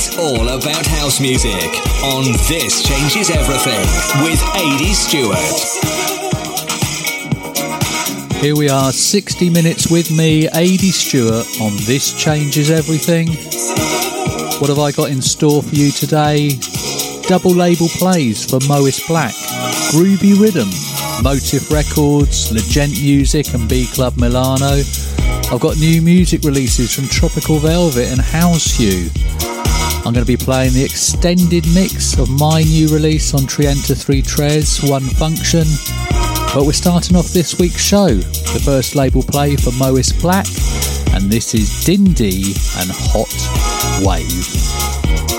It's all about house music on This Changes Everything with Adi Stewart. Here we are, 60 minutes with me, Adi Stewart, on This Changes Everything. What have I got in store for you today? Double label plays for Mois Black, Groovy Rhythm, Motive Records, Legend Music and B Club Milano. I've got new music releases from Tropical Velvet and House You. I'm going to be playing the extended mix of my new release on Trienta 3 Tres, One Function. But we're starting off this week's show, the first label play for Mois Black, and this is Dindy and Hot Wave.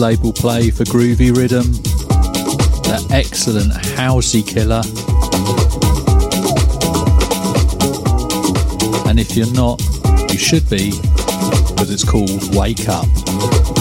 Label play for Groovy Rhythm, that excellent housey killer. And if you're not, you should be, because it's called Wake Up.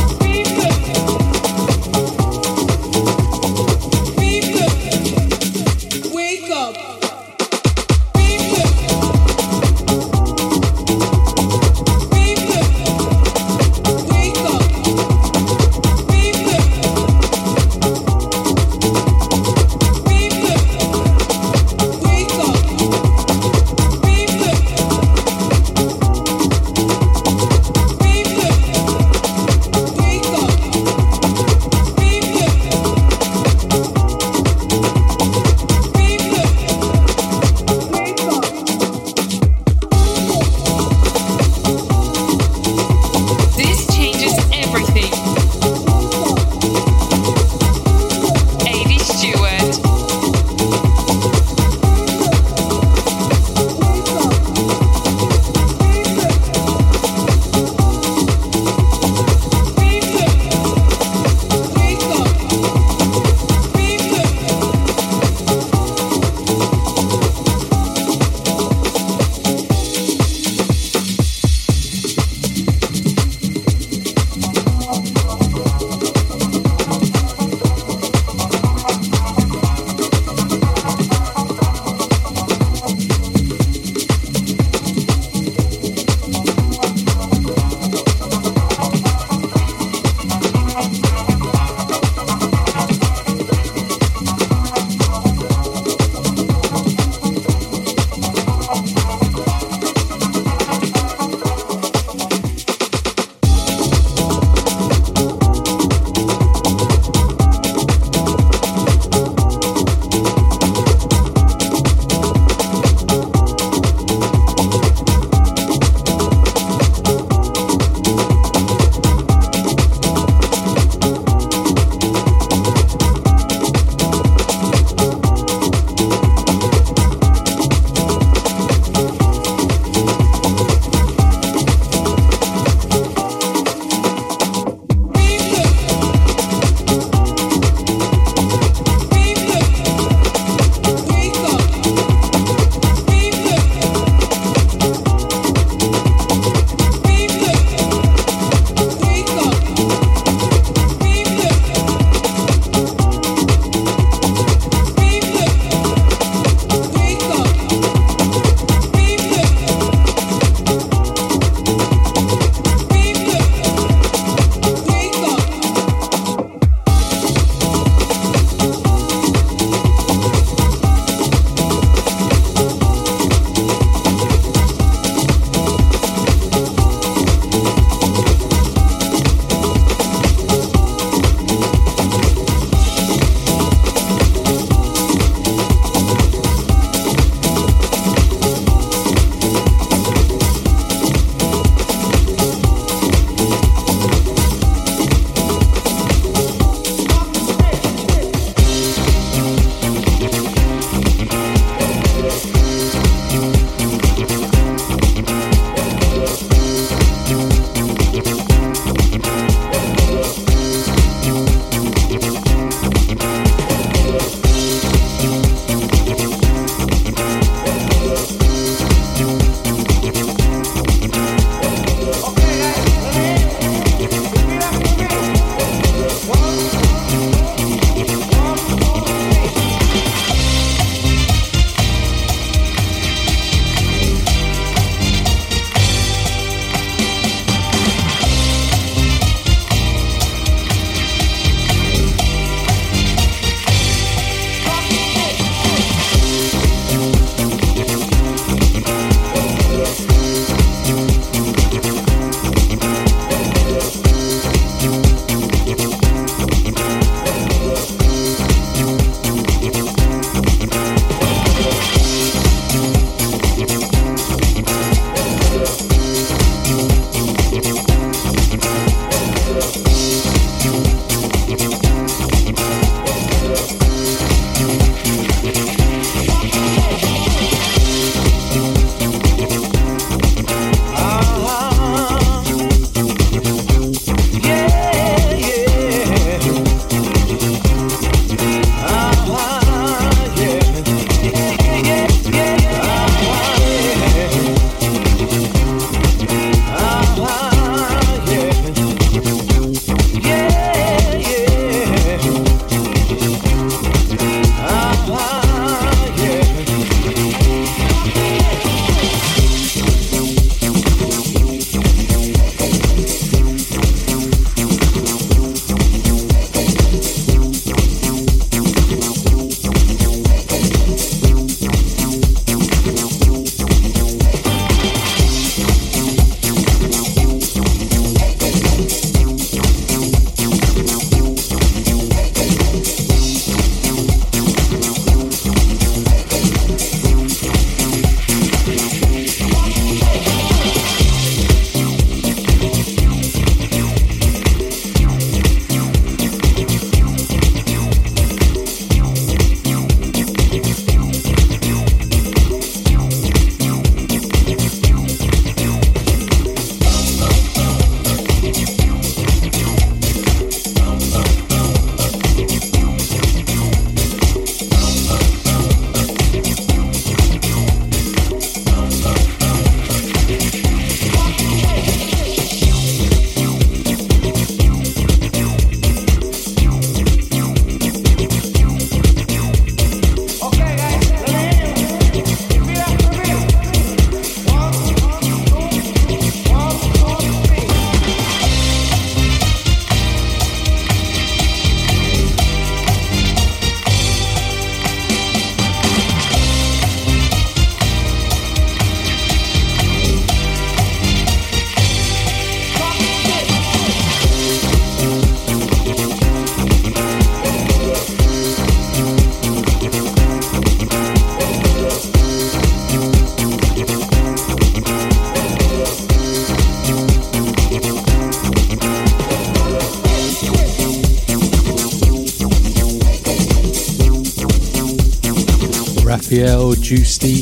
Raphael Giusti,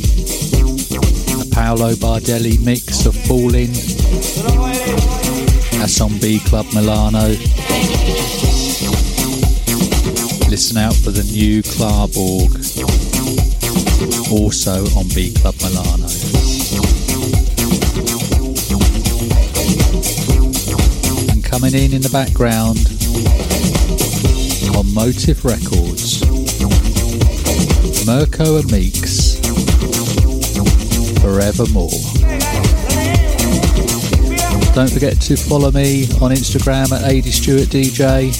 Paolo Bardelli mix of Falling. That's B Club Milano. Listen out for the new Klarborg, also on B Club Milano. And coming in in the background on Motive Records, Mirko and Meex, Forevermore. Don't forget to follow me on Instagram at AD Stewart DJ.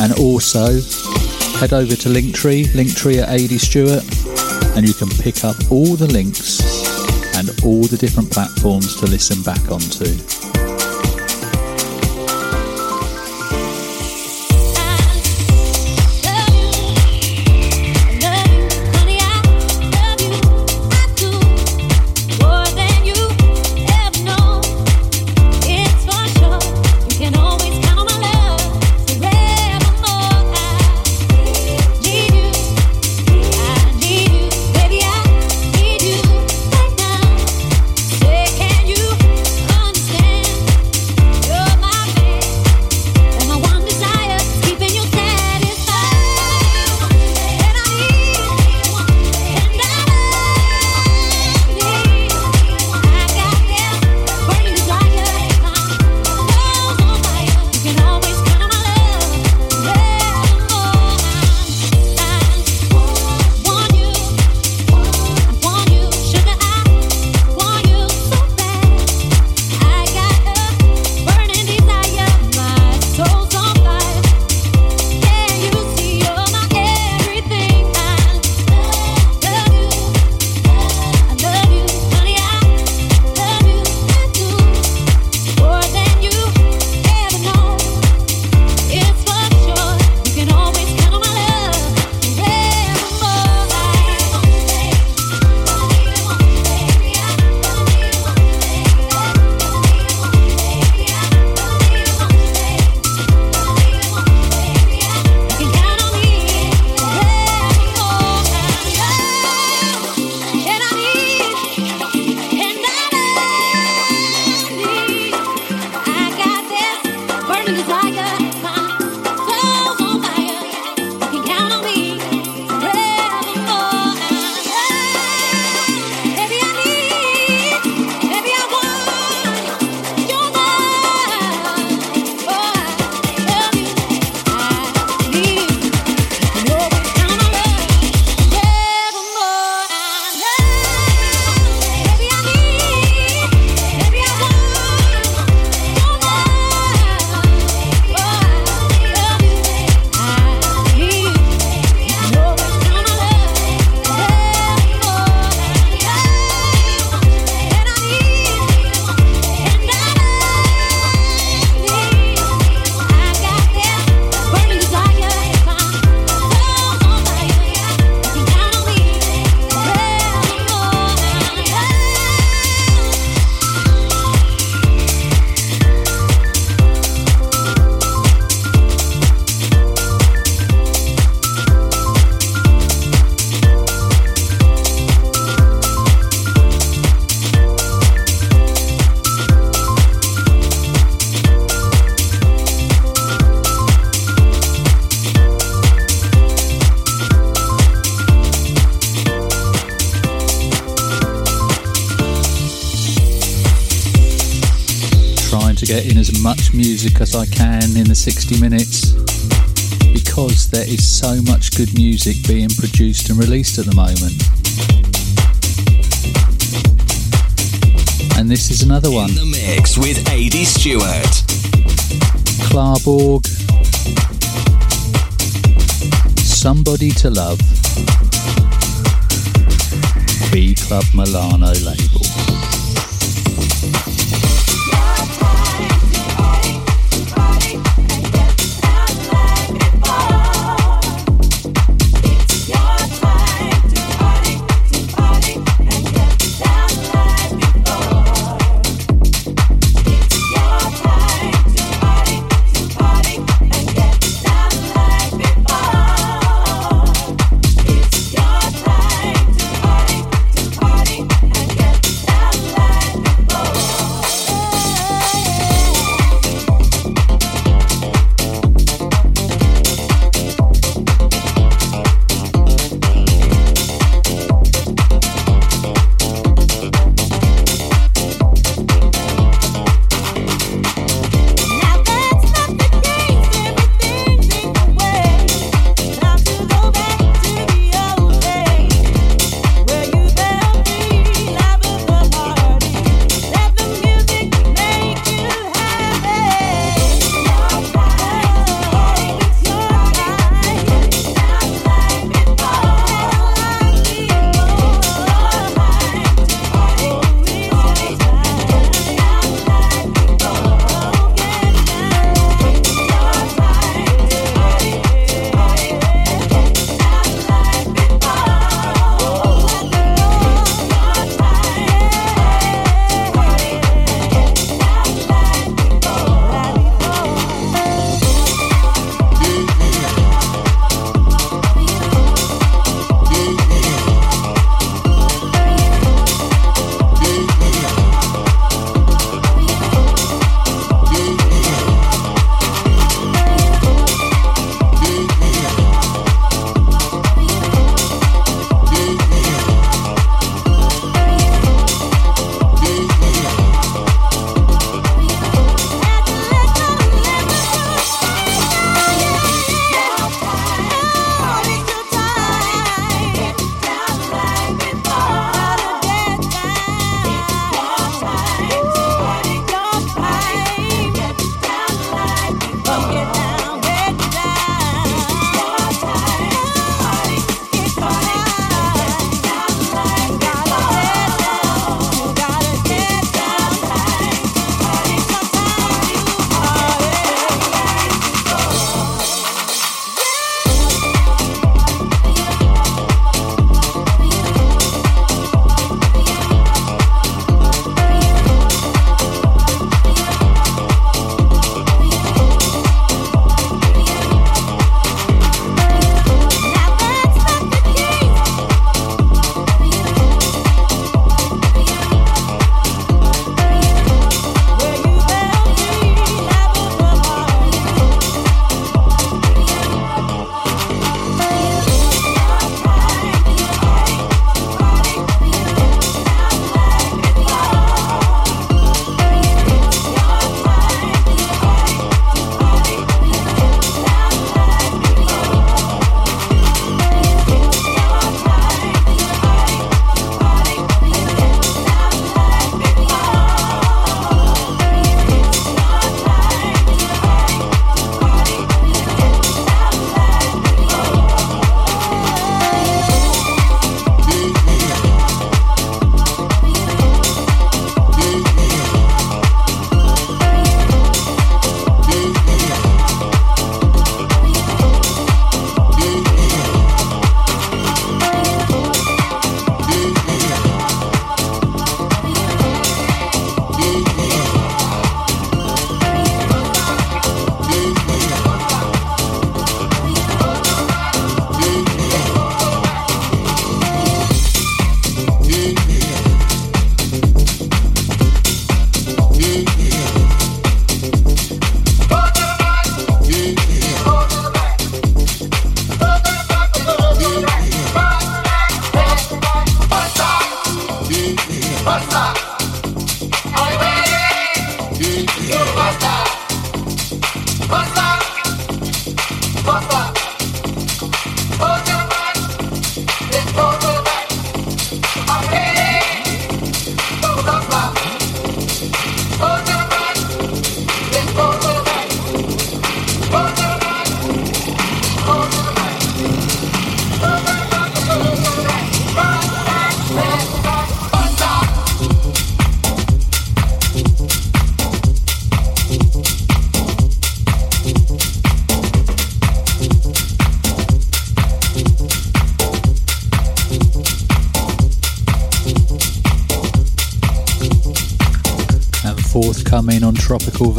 And also head over to Linktree, Linktree at AD Stewart, and you can pick up all the links and all the different platforms to listen back onto. Music as I can in the 60 minutes because there is so much good music being produced and released at the moment. And this is another one. In the mix with AD Stewart. Klarborg. Somebody to Love. B Club Milano label.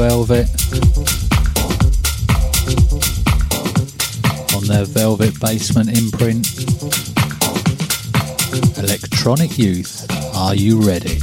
Velvet. On their Velvet Basement imprint. Electronic Youth, are you ready?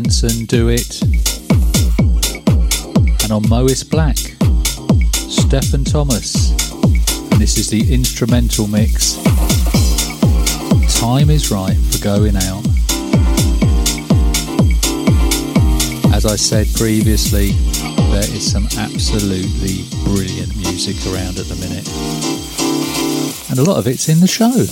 Johansson Do It. And on Mois Black, Stephen Thomas. And this is the instrumental mix. Time is right for going out. As I said previously, there is some absolutely brilliant music around at the minute. And a lot of it's in the show.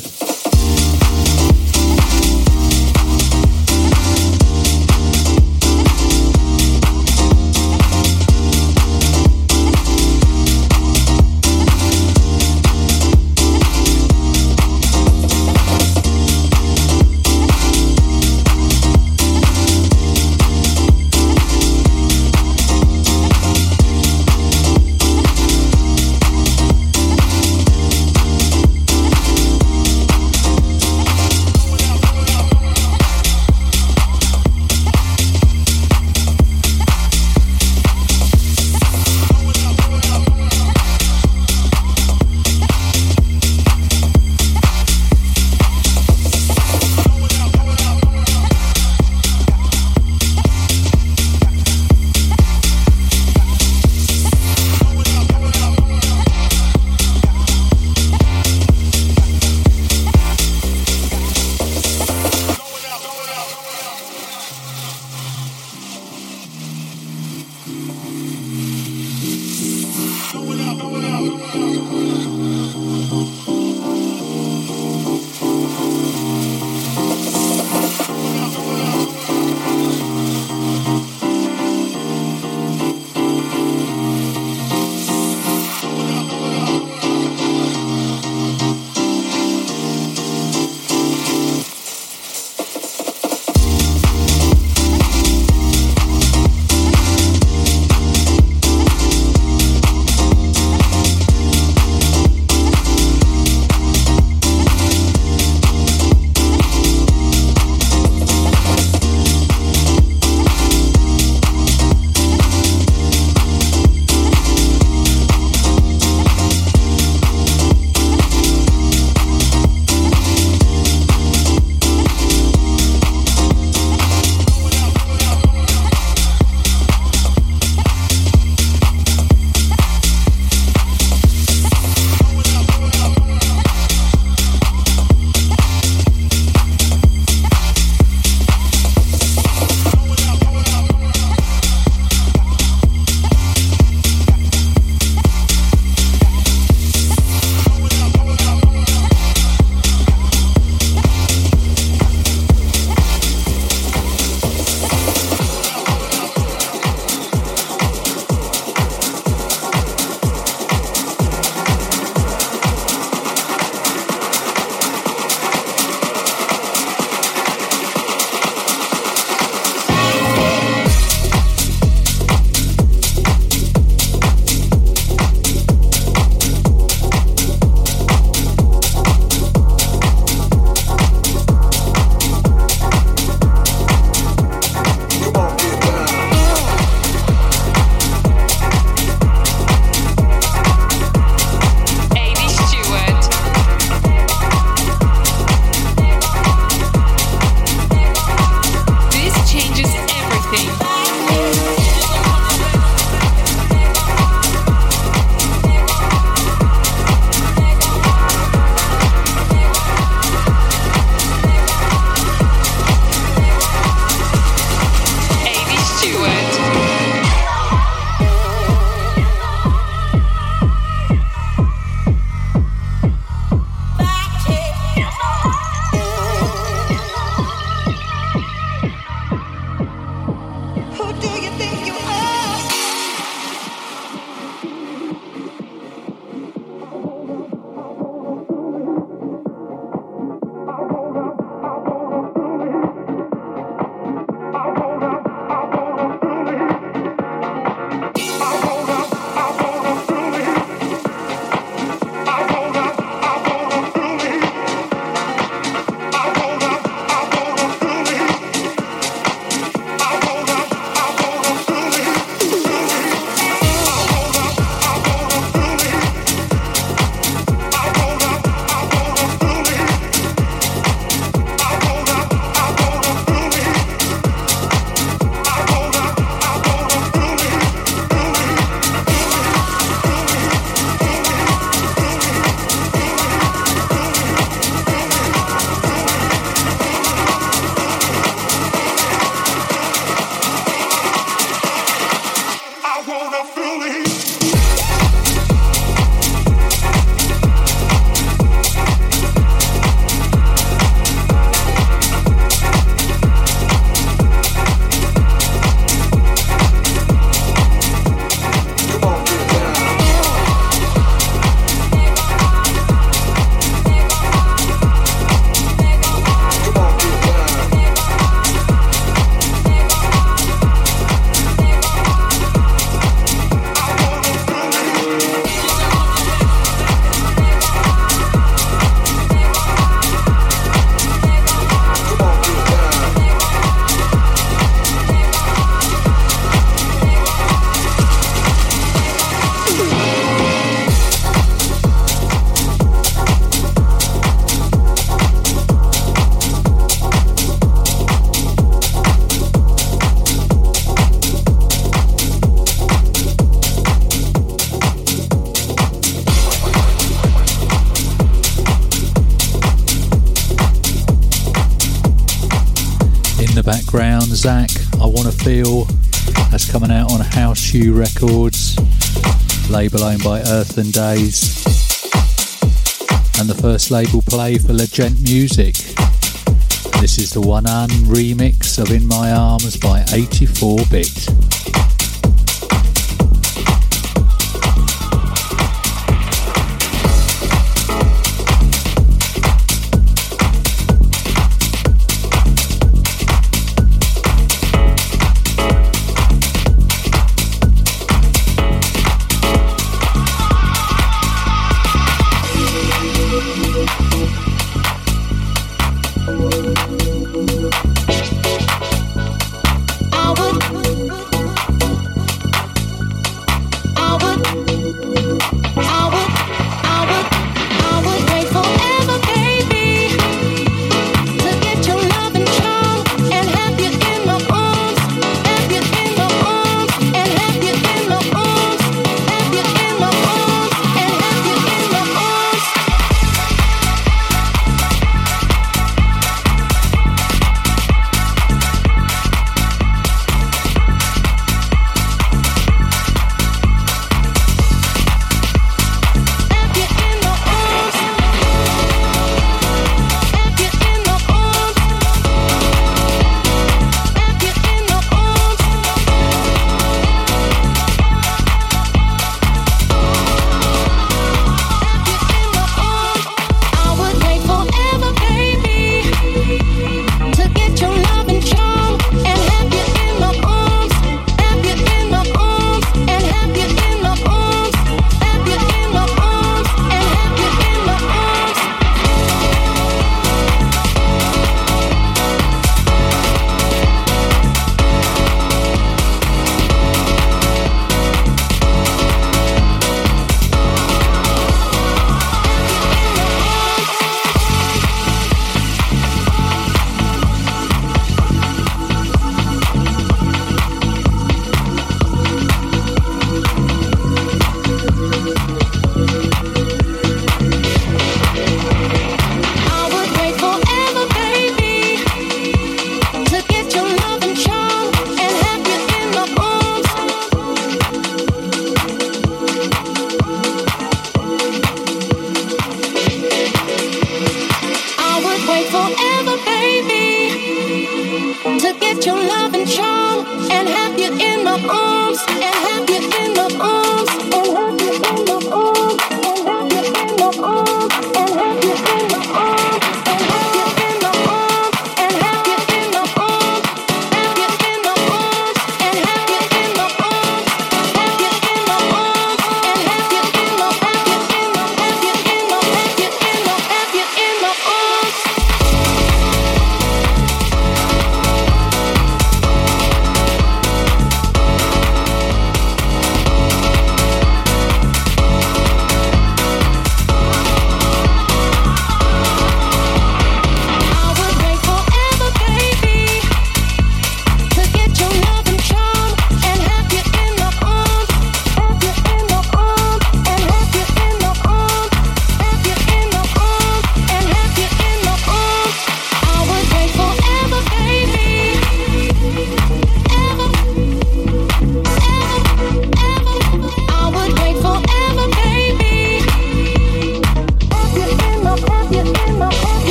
Zach, I Wanna Feel. That's coming out on House Shoe Records, label owned by Earth and Days. And the first label play for Legend Music. This is the one un remix of In My Arms by 84 Bit.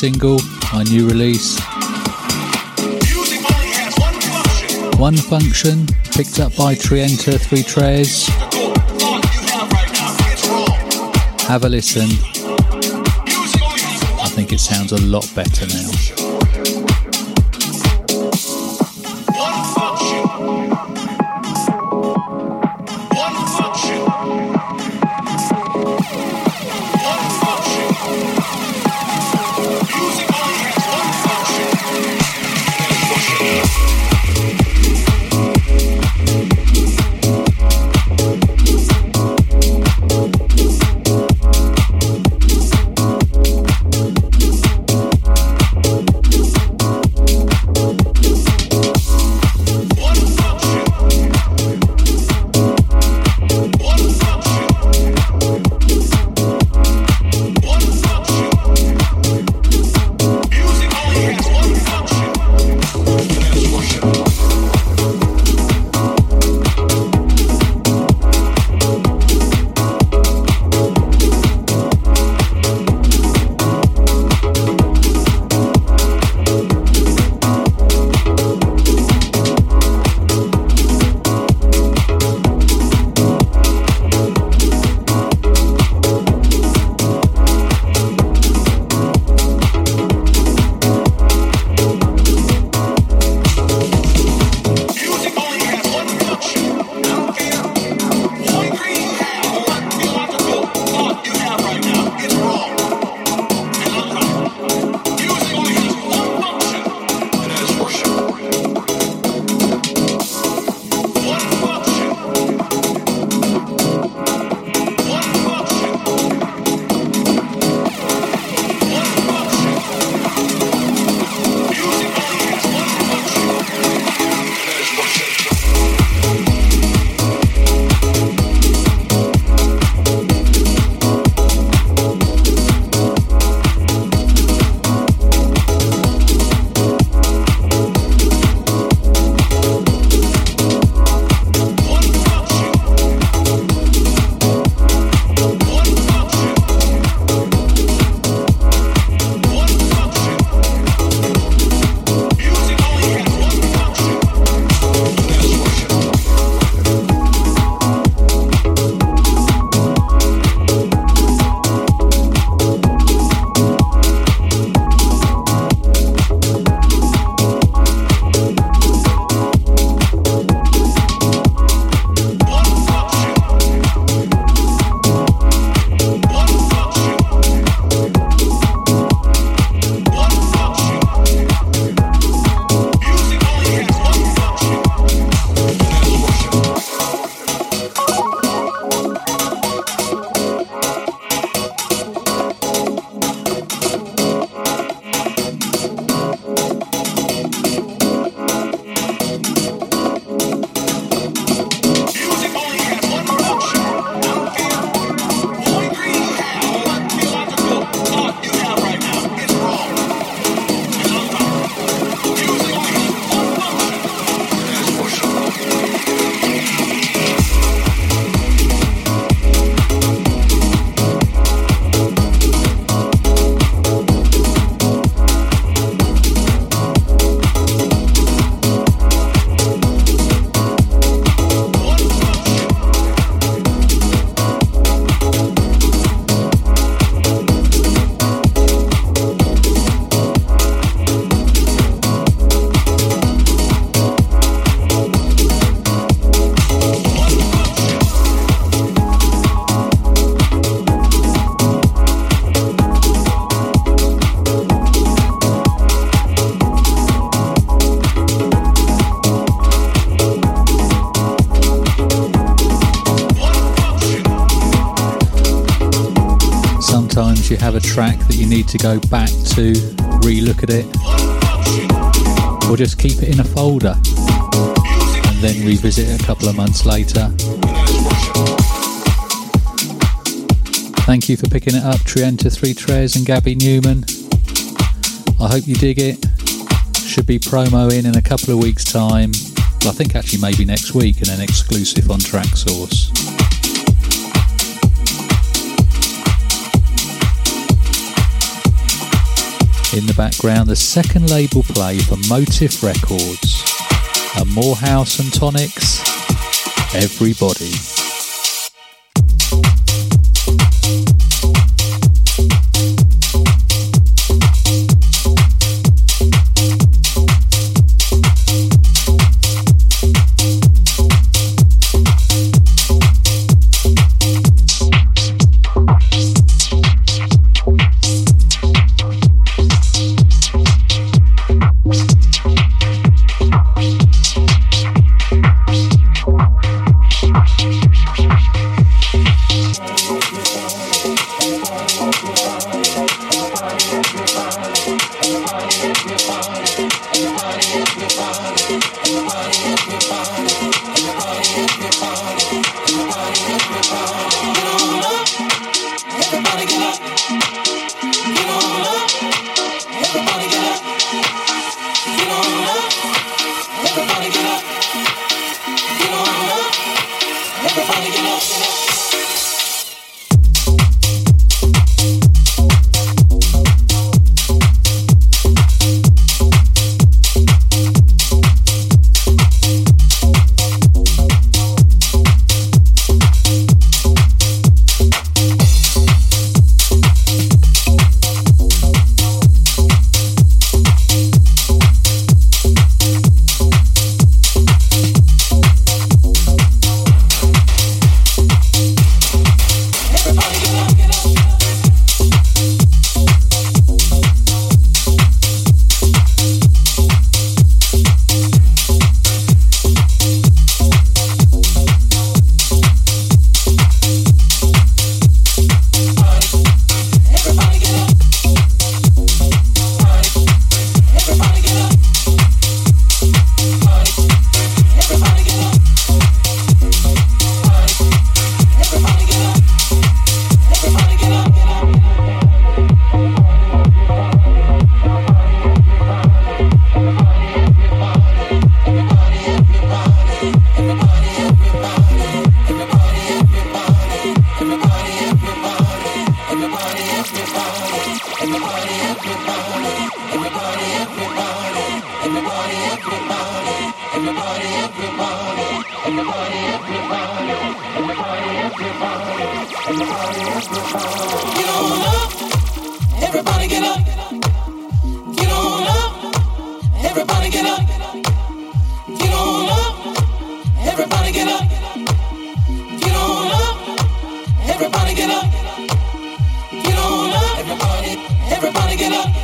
Single, my new release. One Function, picked up by Trienta Three Trays. Have a listen. I think it sounds a lot better now. Track that you need to go back to, re-look at it, or just keep it in a folder and then revisit it a couple of months later. Thank you for picking it up, Trienta Three Tres and Gabby Newman. I hope you dig it. Should be promo in in a couple of weeks' time. I think actually maybe next week and then exclusive on Traxsource. In the background, the second label play for Motif Records. and more house and tonics. Everybody.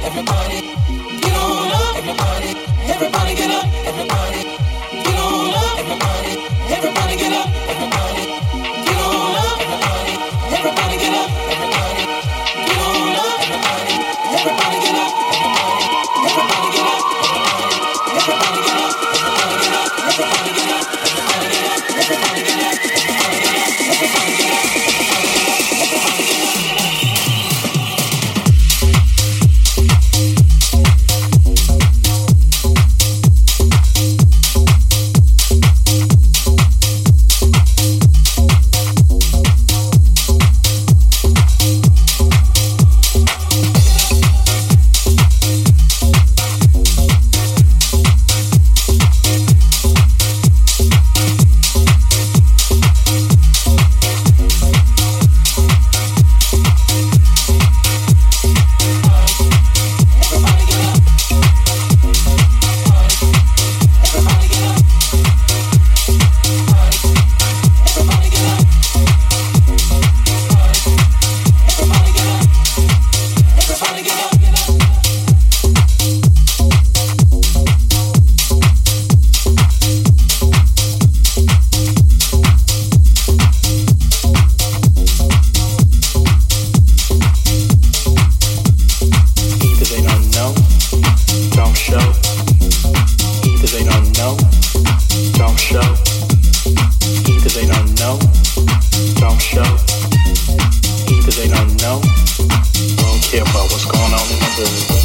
Everybody. know? I don't care about what's going on in the business.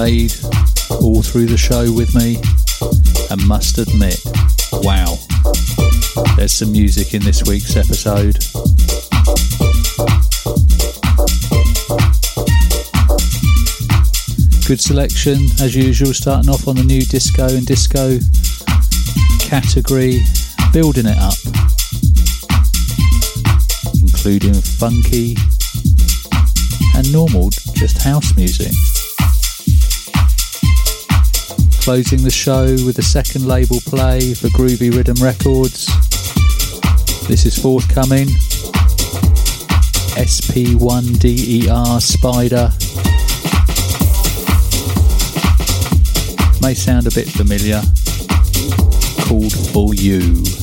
Stayed all through the show with me and must admit, wow, there's some music in this week's episode. Good selection as usual, starting off on the new disco and disco category, building it up including funky and normal, just house music. Closing the show with a second label play for Groovy Rhythm Records. This is forthcoming. SP1DER Spider. May sound a bit familiar. Called For You.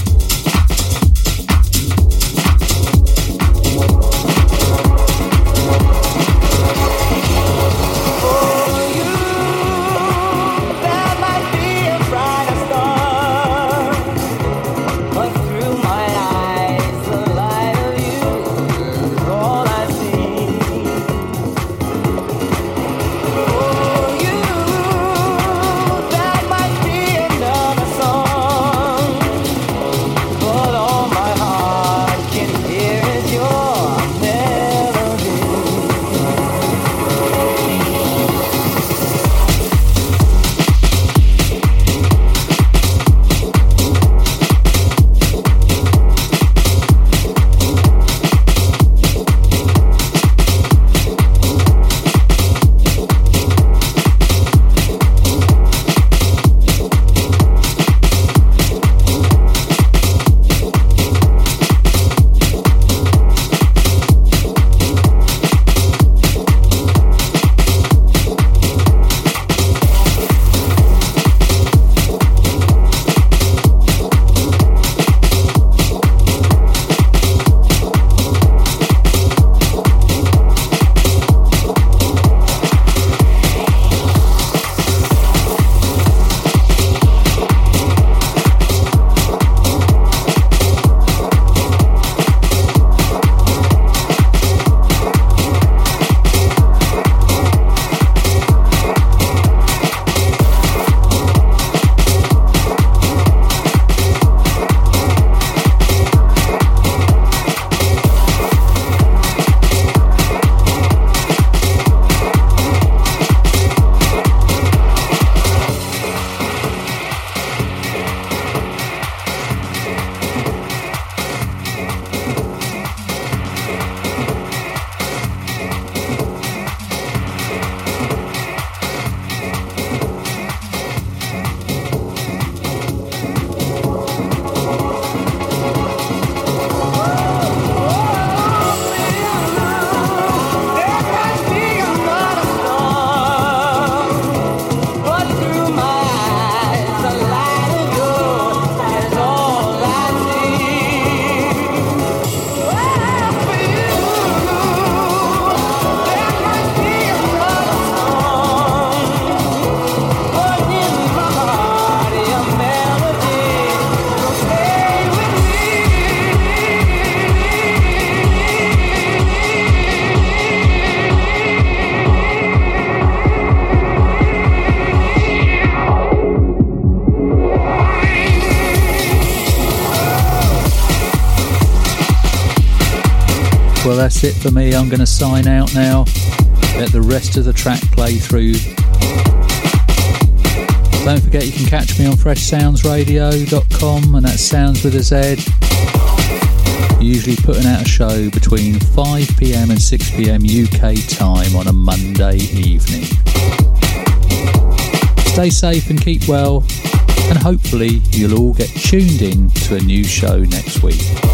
It for me. I'm going to sign out now. Let the rest of the track play through. Don't forget you can catch me on freshsoundzradio.com and that sounds with a Z. Usually putting out a show between 5pm and 6pm UK time on a Monday evening. Stay safe and keep well, and hopefully you'll all get tuned in to a new show next week.